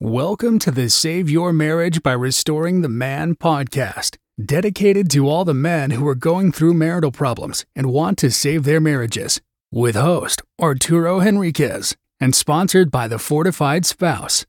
Welcome to the Save Your Marriage by Restoring the Man podcast, dedicated to all the men who are going through marital problems and want to save their marriages. With host Arturo Henriquez and sponsored by the Fortified Spouse.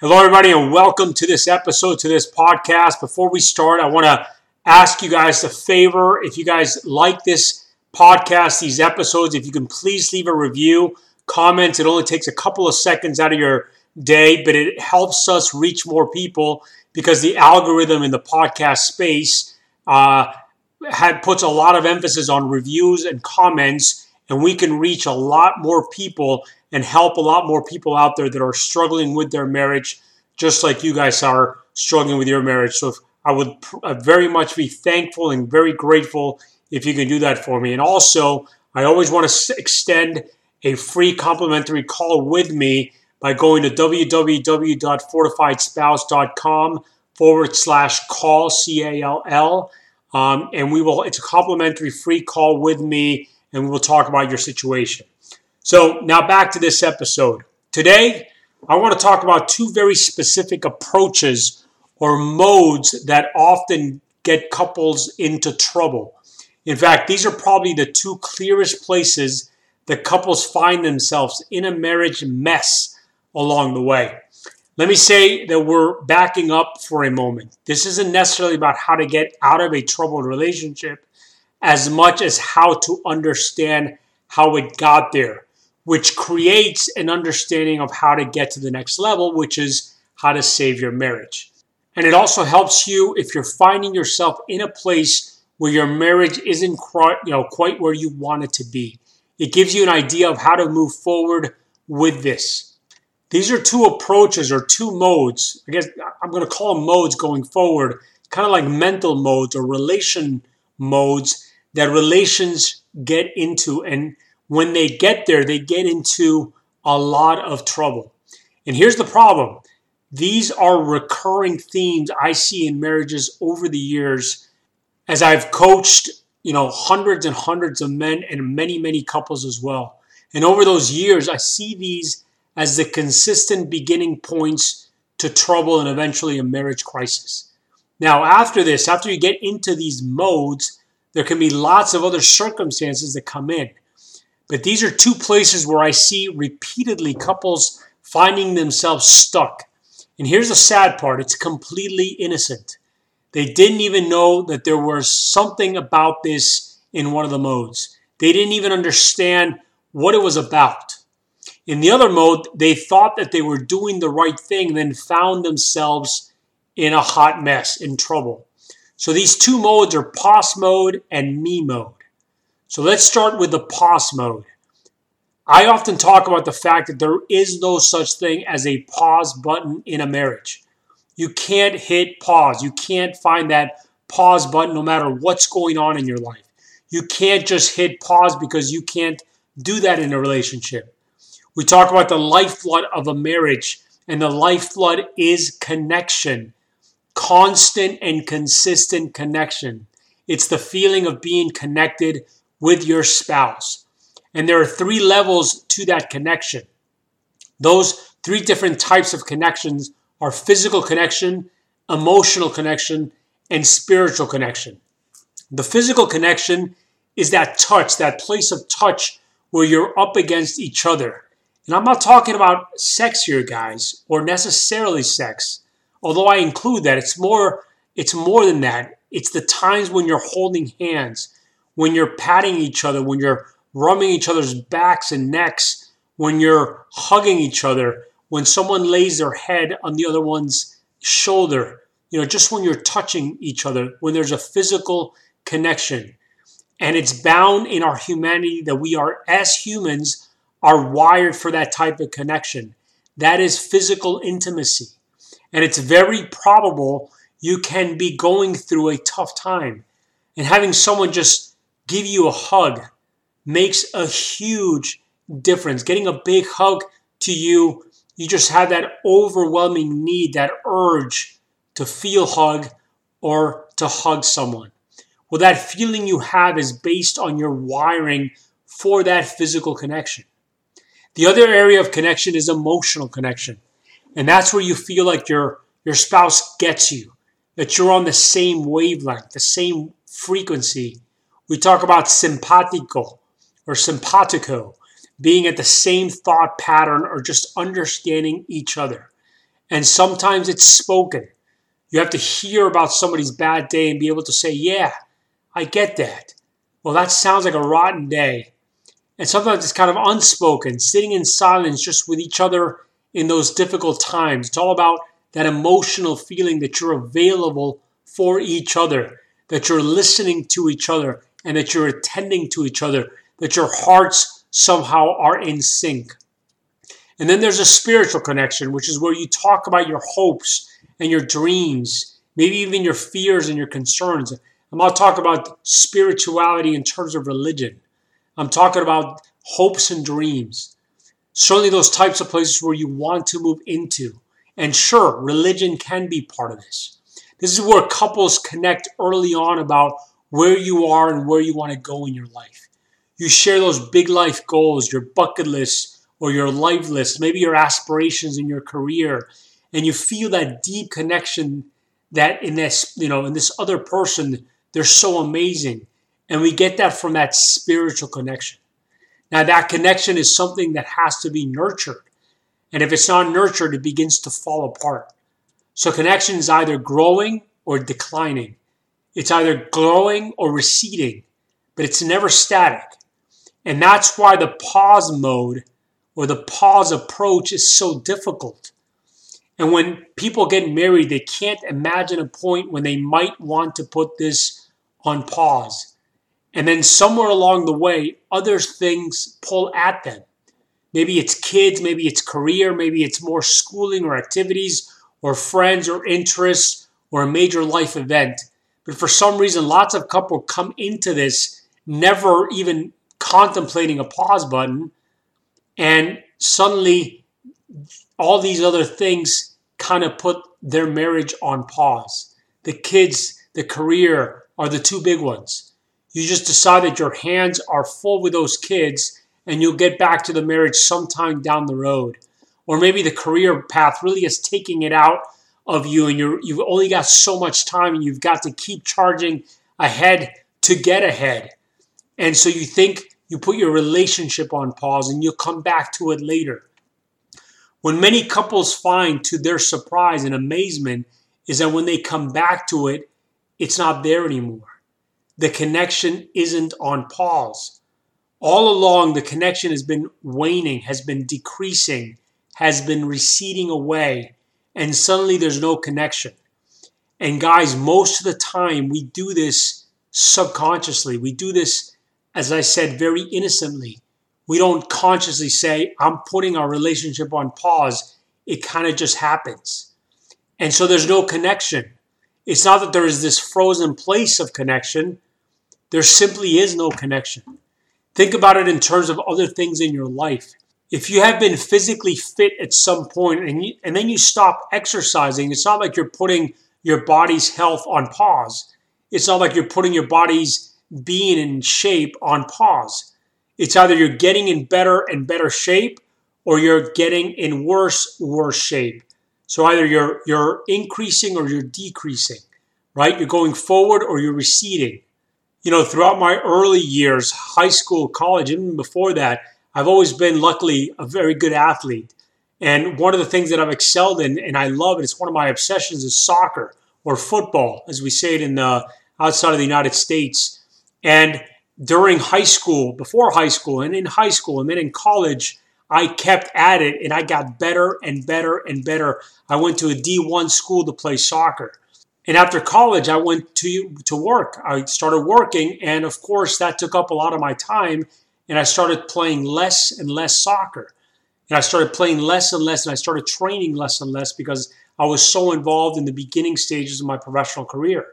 Hello, everybody, and welcome to this episode, to this podcast. Before we start, I want to ask you guys a favor. If you guys like this podcast, these episodes, if you can please leave a review, comment. It only takes a couple of seconds out of your day, but it helps us reach more people because the algorithm in the podcast space uh, had puts a lot of emphasis on reviews and comments, and we can reach a lot more people and help a lot more people out there that are struggling with their marriage, just like you guys are struggling with your marriage. So I would uh, very much be thankful and very grateful if you can do that for me. And also, I always want to extend a free complimentary call with me by going to www.fortifiedspouse.com forward slash call, C A L L. Um, and we will, it's a complimentary free call with me, and we will talk about your situation. So now back to this episode. Today, I want to talk about two very specific approaches or modes that often get couples into trouble. In fact, these are probably the two clearest places that couples find themselves in a marriage mess along the way. Let me say that we're backing up for a moment. This isn't necessarily about how to get out of a troubled relationship as much as how to understand how it got there, which creates an understanding of how to get to the next level, which is how to save your marriage. And it also helps you if you're finding yourself in a place where your marriage isn't quite, you know, quite where you want it to be. It gives you an idea of how to move forward with this. These are two approaches or two modes. I guess I'm going to call them modes going forward, kind of like mental modes or relation modes that relations get into. And when they get there, they get into a lot of trouble. And here's the problem these are recurring themes I see in marriages over the years as I've coached, you know, hundreds and hundreds of men and many, many couples as well. And over those years, I see these as the consistent beginning points to trouble and eventually a marriage crisis. Now, after this, after you get into these modes, there can be lots of other circumstances that come in. But these are two places where I see repeatedly couples finding themselves stuck. And here's the sad part it's completely innocent. They didn't even know that there was something about this in one of the modes. They didn't even understand what it was about. In the other mode, they thought that they were doing the right thing, then found themselves in a hot mess, in trouble. So these two modes are pause mode and me mode. So let's start with the pause mode. I often talk about the fact that there is no such thing as a pause button in a marriage. You can't hit pause. You can't find that pause button no matter what's going on in your life. You can't just hit pause because you can't do that in a relationship. We talk about the lifeblood of a marriage, and the lifeblood is connection, constant and consistent connection. It's the feeling of being connected with your spouse. And there are three levels to that connection. Those three different types of connections are physical connection, emotional connection, and spiritual connection. The physical connection is that touch, that place of touch where you're up against each other. And I'm not talking about sex here, guys, or necessarily sex. Although I include that, it's more it's more than that. It's the times when you're holding hands, when you're patting each other, when you're rubbing each other's backs and necks, when you're hugging each other, when someone lays their head on the other one's shoulder, you know, just when you're touching each other, when there's a physical connection. And it's bound in our humanity that we are, as humans, are wired for that type of connection. That is physical intimacy. And it's very probable you can be going through a tough time. And having someone just give you a hug makes a huge difference. Getting a big hug to you, you just have that overwhelming need, that urge to feel hug or to hug someone. Well, that feeling you have is based on your wiring for that physical connection. The other area of connection is emotional connection. And that's where you feel like your your spouse gets you, that you're on the same wavelength, the same frequency. We talk about simpatico or simpatico, being at the same thought pattern or just understanding each other. And sometimes it's spoken. You have to hear about somebody's bad day and be able to say, Yeah, I get that. Well, that sounds like a rotten day. And sometimes it's kind of unspoken, sitting in silence just with each other in those difficult times. It's all about that emotional feeling that you're available for each other, that you're listening to each other, and that you're attending to each other, that your hearts somehow are in sync. And then there's a spiritual connection, which is where you talk about your hopes and your dreams, maybe even your fears and your concerns. I'm not talking about spirituality in terms of religion. I'm talking about hopes and dreams. Certainly, those types of places where you want to move into. And sure, religion can be part of this. This is where couples connect early on about where you are and where you want to go in your life. You share those big life goals, your bucket list or your life list, maybe your aspirations in your career, and you feel that deep connection that in this, you know, in this other person, they're so amazing. And we get that from that spiritual connection. Now, that connection is something that has to be nurtured. And if it's not nurtured, it begins to fall apart. So connection is either growing or declining. It's either growing or receding, but it's never static. And that's why the pause mode or the pause approach is so difficult. And when people get married, they can't imagine a point when they might want to put this on pause. And then somewhere along the way, other things pull at them. Maybe it's kids, maybe it's career, maybe it's more schooling or activities or friends or interests or a major life event. But for some reason, lots of couples come into this never even contemplating a pause button. And suddenly, all these other things kind of put their marriage on pause. The kids, the career are the two big ones. You just decide that your hands are full with those kids and you'll get back to the marriage sometime down the road. Or maybe the career path really is taking it out of you and you're you've only got so much time and you've got to keep charging ahead to get ahead. And so you think you put your relationship on pause and you'll come back to it later. When many couples find to their surprise and amazement is that when they come back to it, it's not there anymore. The connection isn't on pause all along the connection has been waning, has been decreasing, has been receding away, and suddenly there's no connection. And guys, most of the time we do this subconsciously. We do this, as I said, very innocently. We don't consciously say, I'm putting our relationship on pause. It kind of just happens. And so there's no connection. It's not that there is this frozen place of connection, there simply is no connection. Think about it in terms of other things in your life. If you have been physically fit at some point and, you, and then you stop exercising, it's not like you're putting your body's health on pause. It's not like you're putting your body's being in shape on pause. It's either you're getting in better and better shape or you're getting in worse, worse shape. So either you're you're increasing or you're decreasing, right? You're going forward or you're receding you know, throughout my early years, high school, college, even before that, I've always been, luckily, a very good athlete. And one of the things that I've excelled in, and I love it, it's one of my obsessions, is soccer or football, as we say it in the outside of the United States. And during high school, before high school, and in high school, and then in college, I kept at it and I got better and better and better. I went to a D1 school to play soccer. And after college, I went to to work. I started working, and of course, that took up a lot of my time. And I started playing less and less soccer. And I started playing less and less, and I started training less and less because I was so involved in the beginning stages of my professional career.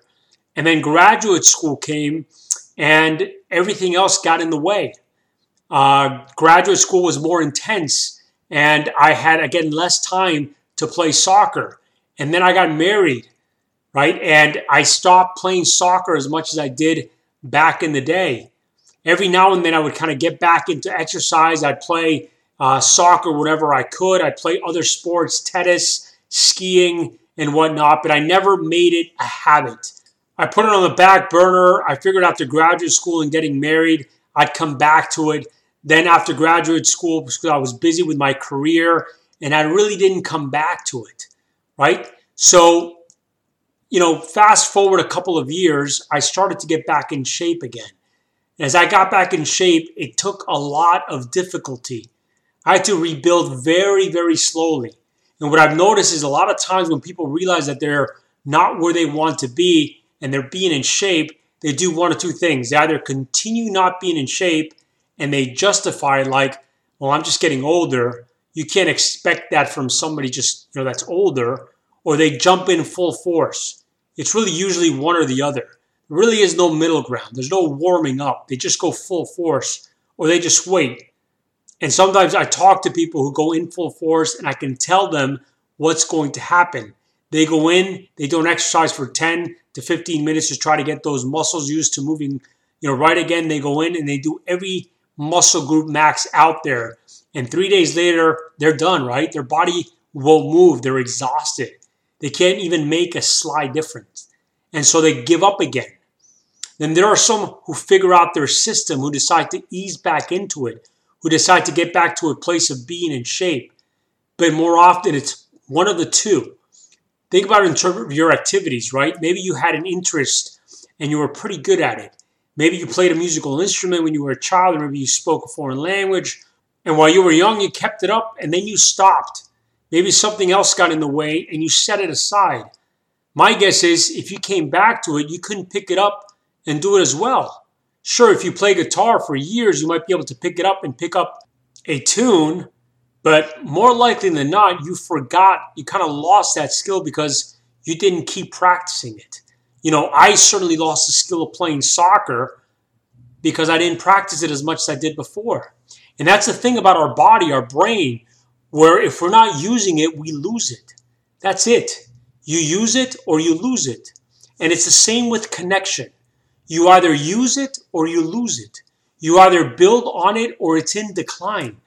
And then graduate school came, and everything else got in the way. Uh, graduate school was more intense, and I had again less time to play soccer. And then I got married right? And I stopped playing soccer as much as I did back in the day. Every now and then I would kind of get back into exercise. I'd play uh, soccer, whatever I could. I'd play other sports, tennis, skiing, and whatnot, but I never made it a habit. I put it on the back burner. I figured after graduate school and getting married, I'd come back to it. Then after graduate school, because I was busy with my career and I really didn't come back to it, right? So, you know, fast forward a couple of years, I started to get back in shape again. As I got back in shape, it took a lot of difficulty. I had to rebuild very, very slowly. And what I've noticed is a lot of times when people realize that they're not where they want to be and they're being in shape, they do one or two things. They either continue not being in shape and they justify like, well, I'm just getting older. You can't expect that from somebody just, you know, that's older, or they jump in full force. It's really usually one or the other. There really is no middle ground. There's no warming up. They just go full force or they just wait. And sometimes I talk to people who go in full force and I can tell them what's going to happen. They go in, they don't exercise for 10 to 15 minutes to try to get those muscles used to moving, you know, right again. They go in and they do every muscle group max out there. And three days later, they're done, right? Their body won't move. They're exhausted. They can't even make a slight difference. And so they give up again. Then there are some who figure out their system, who decide to ease back into it, who decide to get back to a place of being in shape. But more often, it's one of the two. Think about in terms of your activities, right? Maybe you had an interest and you were pretty good at it. Maybe you played a musical instrument when you were a child, or maybe you spoke a foreign language. And while you were young, you kept it up and then you stopped. Maybe something else got in the way and you set it aside. My guess is if you came back to it, you couldn't pick it up and do it as well. Sure, if you play guitar for years, you might be able to pick it up and pick up a tune, but more likely than not, you forgot, you kind of lost that skill because you didn't keep practicing it. You know, I certainly lost the skill of playing soccer because I didn't practice it as much as I did before. And that's the thing about our body, our brain, where if we're not using it, we lose it. That's it. You use it or you lose it. And it's the same with connection. You either use it or you lose it. You either build on it or it's in decline.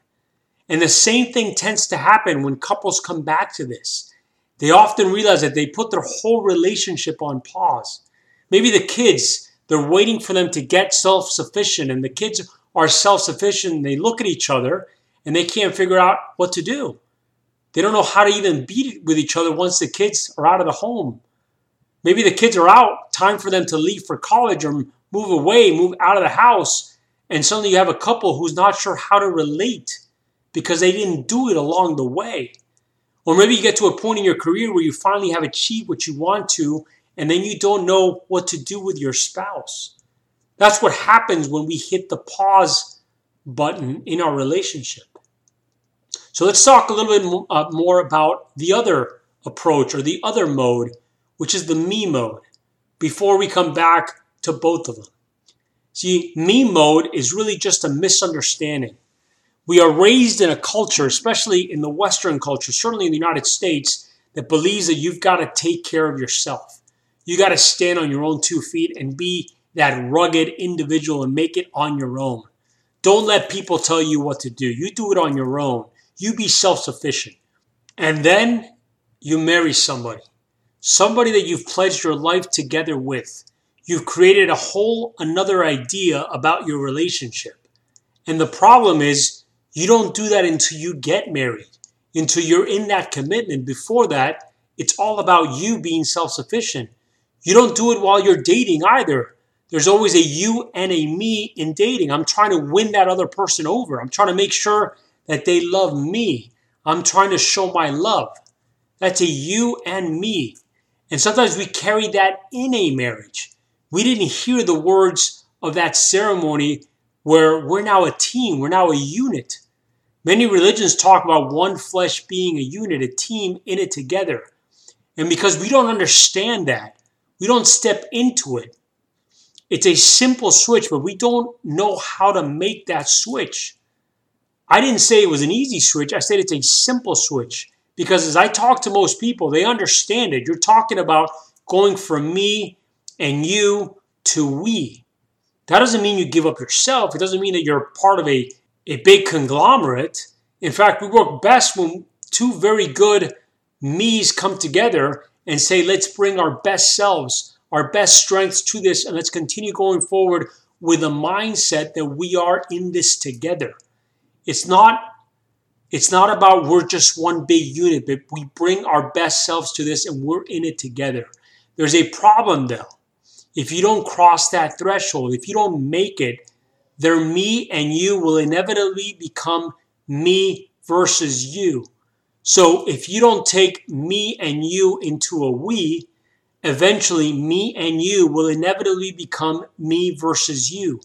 And the same thing tends to happen when couples come back to this. They often realize that they put their whole relationship on pause. Maybe the kids, they're waiting for them to get self sufficient, and the kids are self sufficient, they look at each other and they can't figure out what to do. They don't know how to even be with each other once the kids are out of the home. Maybe the kids are out, time for them to leave for college or move away, move out of the house, and suddenly you have a couple who's not sure how to relate because they didn't do it along the way. Or maybe you get to a point in your career where you finally have achieved what you want to, and then you don't know what to do with your spouse. That's what happens when we hit the pause button in our relationship. So let's talk a little bit uh, more about the other approach or the other mode which is the me mode, before we come back to both of them. See, me mode is really just a misunderstanding. We are raised in a culture, especially in the Western culture, certainly in the United States, that believes that you've got to take care of yourself. You got to stand on your own two feet and be that rugged individual and make it on your own. Don't let people tell you what to do. You do it on your own. You be self sufficient. And then you marry somebody somebody that you've pledged your life together with. You've created a whole another idea about your relationship. And the problem is you don't do that until you get married, until you're in that commitment. Before that, it's all about you being self sufficient. You don't do it while you're dating either. There's always a you and a me in dating. I'm trying to win that other person over. I'm trying to make sure that they love me. I'm trying to show my love. That's a you and me. And sometimes we carry that in a marriage. We didn't hear the words of that ceremony where we're now a team, we're now a unit. Many religions talk about one flesh being a unit, a team in it together. And because we don't understand that, we don't step into it. It's a simple switch, but we don't know how to make that switch. I didn't say it was an easy switch, I said it's a simple switch. Because as I talk to most people, they understand it. You're talking about going from me and you to we. That doesn't mean you give up yourself. It doesn't mean that you're part of a, a big conglomerate. In fact, we work best when two very good me's come together and say, let's bring our best selves, our best strengths to this, and let's continue going forward with a mindset that we are in this together. It's not it's not about we're just one big unit, but we bring our best selves to this and we're in it together. There's a problem though. If you don't cross that threshold, if you don't make it, their me and you will inevitably become me versus you. So if you don't take me and you into a we, eventually me and you will inevitably become me versus you.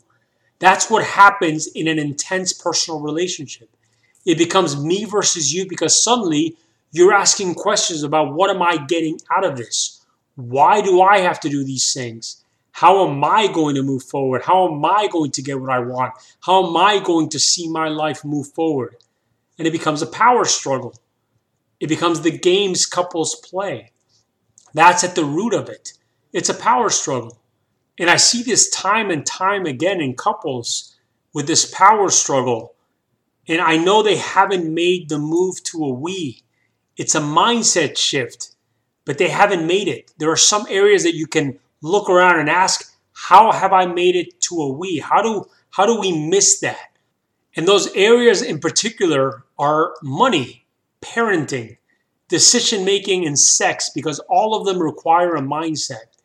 That's what happens in an intense personal relationship. It becomes me versus you because suddenly you're asking questions about what am I getting out of this? Why do I have to do these things? How am I going to move forward? How am I going to get what I want? How am I going to see my life move forward? And it becomes a power struggle. It becomes the games couples play. That's at the root of it. It's a power struggle. And I see this time and time again in couples with this power struggle. And I know they haven't made the move to a we. It's a mindset shift, but they haven't made it. There are some areas that you can look around and ask, how have I made it to a we? How do how do we miss that? And those areas in particular are money, parenting, decision making, and sex, because all of them require a mindset.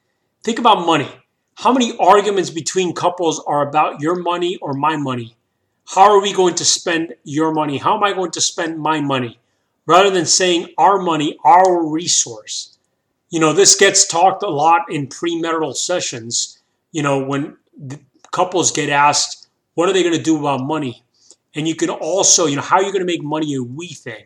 Think about money. How many arguments between couples are about your money or my money? How are we going to spend your money? How am I going to spend my money? Rather than saying our money, our resource. You know, this gets talked a lot in premarital sessions. You know, when couples get asked, what are they going to do about money? And you can also, you know, how are you going to make money a we thing?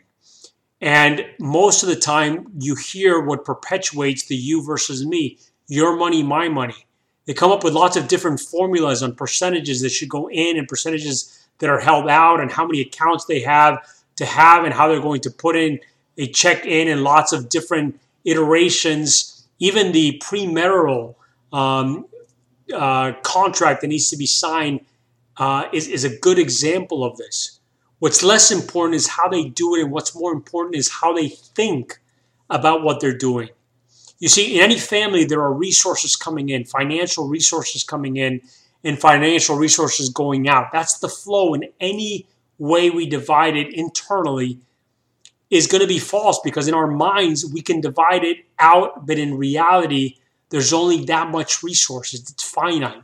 And most of the time, you hear what perpetuates the you versus me your money, my money. They come up with lots of different formulas on percentages that should go in and percentages that are held out and how many accounts they have to have and how they're going to put in a check in and lots of different iterations, even the premarital um, uh, contract that needs to be signed uh, is, is a good example of this. What's less important is how they do it, and what's more important is how they think about what they're doing. You see, in any family, there are resources coming in, financial resources coming in, and financial resources going out. That's the flow in any way we divide it internally is going to be false because in our minds we can divide it out, but in reality, there's only that much resources. It's finite.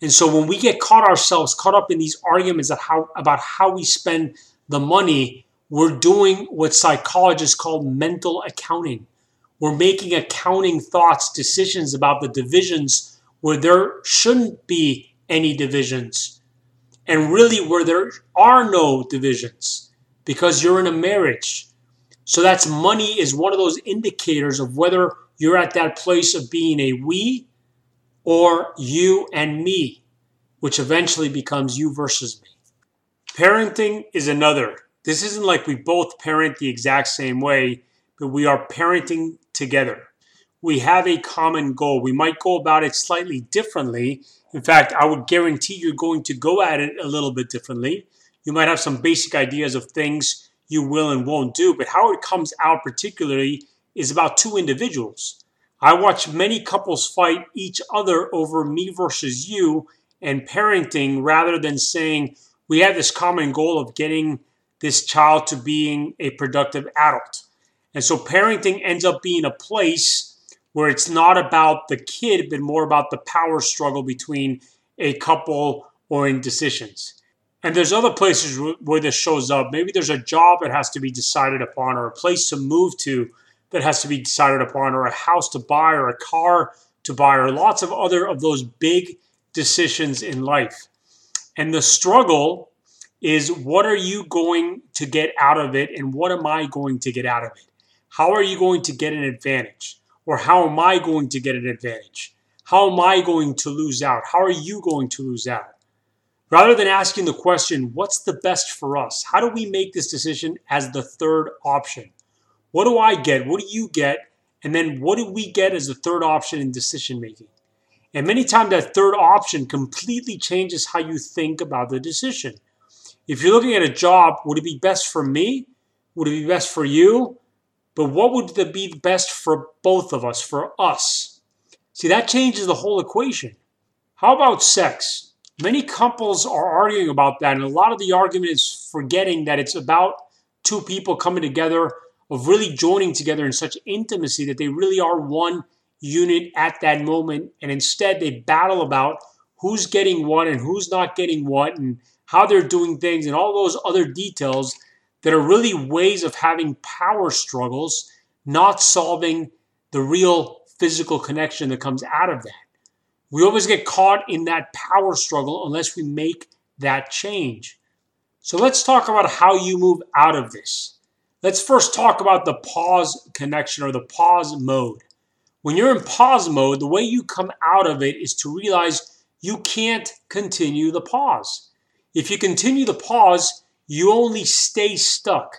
And so when we get caught ourselves caught up in these arguments how, about how we spend the money, we're doing what psychologists call mental accounting. We're making accounting thoughts, decisions about the divisions where there shouldn't be any divisions, and really where there are no divisions because you're in a marriage. So that's money is one of those indicators of whether you're at that place of being a we or you and me, which eventually becomes you versus me. Parenting is another. This isn't like we both parent the exact same way, but we are parenting together. We have a common goal. We might go about it slightly differently. In fact, I would guarantee you're going to go at it a little bit differently. You might have some basic ideas of things you will and won't do, but how it comes out particularly is about two individuals. I watch many couples fight each other over me versus you and parenting rather than saying we have this common goal of getting this child to being a productive adult. And so parenting ends up being a place where it's not about the kid, but more about the power struggle between a couple or in decisions. And there's other places where this shows up. Maybe there's a job that has to be decided upon, or a place to move to that has to be decided upon, or a house to buy, or a car to buy, or lots of other of those big decisions in life. And the struggle is what are you going to get out of it, and what am I going to get out of it? How are you going to get an advantage? Or how am I going to get an advantage? How am I going to lose out? How are you going to lose out? Rather than asking the question, what's the best for us? How do we make this decision as the third option? What do I get? What do you get? And then what do we get as the third option in decision making? And many times that third option completely changes how you think about the decision. If you're looking at a job, would it be best for me? Would it be best for you? But what would be best for both of us, for us? See, that changes the whole equation. How about sex? Many couples are arguing about that, and a lot of the argument is forgetting that it's about two people coming together, of really joining together in such intimacy that they really are one unit at that moment. And instead, they battle about who's getting what and who's not getting what, and how they're doing things, and all those other details that are really ways of having power struggles, not solving the real physical connection that comes out of that. We always get caught in that power struggle unless we make that change. So let's talk about how you move out of this. Let's first talk about the pause connection or the pause mode. When you're in pause mode, the way you come out of it is to realize you can't continue the pause. If you continue the pause, you only stay stuck,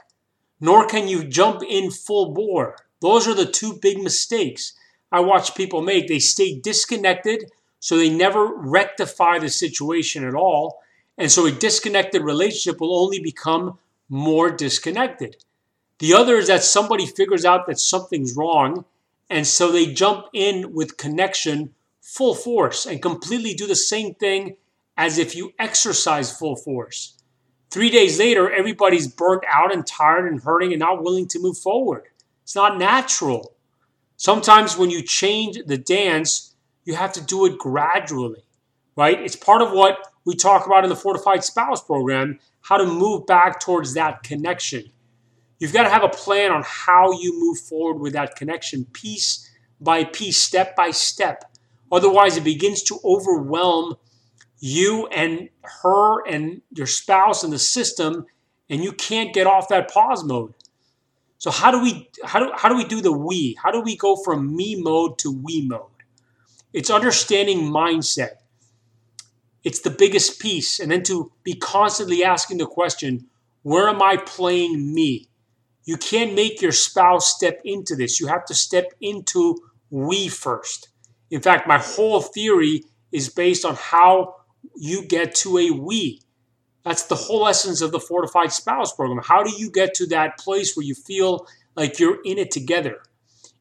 nor can you jump in full bore. Those are the two big mistakes I watch people make. They stay disconnected, so they never rectify the situation at all. And so a disconnected relationship will only become more disconnected. The other is that somebody figures out that something's wrong, and so they jump in with connection full force and completely do the same thing as if you exercise full force. Three days later, everybody's burnt out and tired and hurting and not willing to move forward. It's not natural. Sometimes when you change the dance, you have to do it gradually, right? It's part of what we talk about in the Fortified Spouse program how to move back towards that connection. You've got to have a plan on how you move forward with that connection, piece by piece, step by step. Otherwise, it begins to overwhelm you and her and your spouse and the system and you can't get off that pause mode. So how do we how do, how do we do the we? How do we go from me mode to we mode? It's understanding mindset. It's the biggest piece. And then to be constantly asking the question where am i playing me? You can't make your spouse step into this. You have to step into we first. In fact my whole theory is based on how you get to a we. That's the whole essence of the Fortified Spouse program. How do you get to that place where you feel like you're in it together?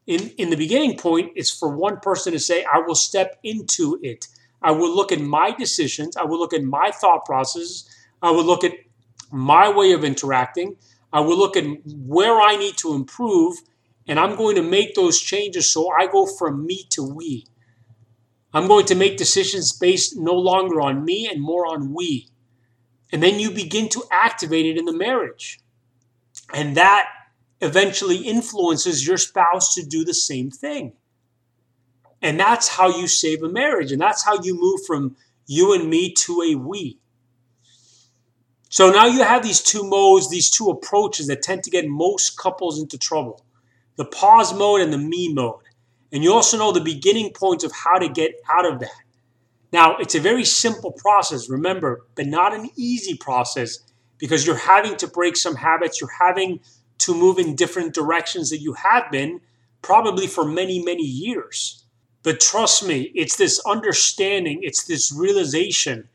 In, in the beginning point, it's for one person to say, I will step into it. I will look at my decisions. I will look at my thought processes. I will look at my way of interacting. I will look at where I need to improve. And I'm going to make those changes so I go from me to we. I'm going to make decisions based no longer on me and more on we. And then you begin to activate it in the marriage. And that eventually influences your spouse to do the same thing. And that's how you save a marriage. And that's how you move from you and me to a we. So now you have these two modes, these two approaches that tend to get most couples into trouble the pause mode and the me mode. And you also know the beginning points of how to get out of that. Now, it's a very simple process, remember, but not an easy process because you're having to break some habits. You're having to move in different directions that you have been probably for many, many years. But trust me, it's this understanding, it's this realization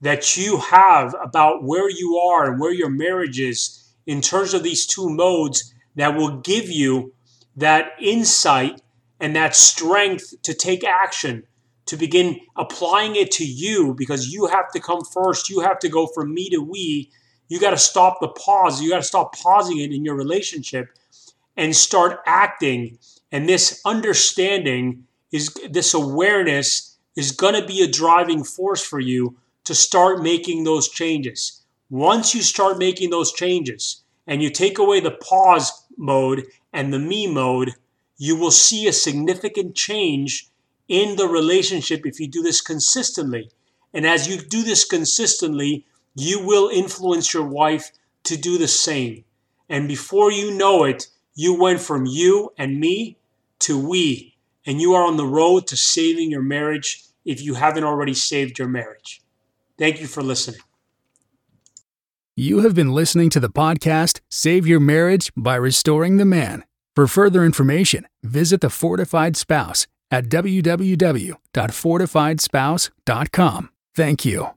that you have about where you are and where your marriage is in terms of these two modes that will give you that insight and that strength to take action, to begin applying it to you because you have to come first. You have to go from me to we. You got to stop the pause. You got to stop pausing it in your relationship and start acting. And this understanding is this awareness is going to be a driving force for you to start making those changes. Once you start making those changes and you take away the pause mode and the me mode, you will see a significant change in the relationship if you do this consistently. And as you do this consistently, you will influence your wife to do the same. And before you know it, you went from you and me to we. And you are on the road to saving your marriage if you haven't already saved your marriage. Thank you for listening. You have been listening to the podcast Save Your Marriage by Restoring the Man. For further information, visit The Fortified Spouse at www.fortifiedspouse.com. Thank you.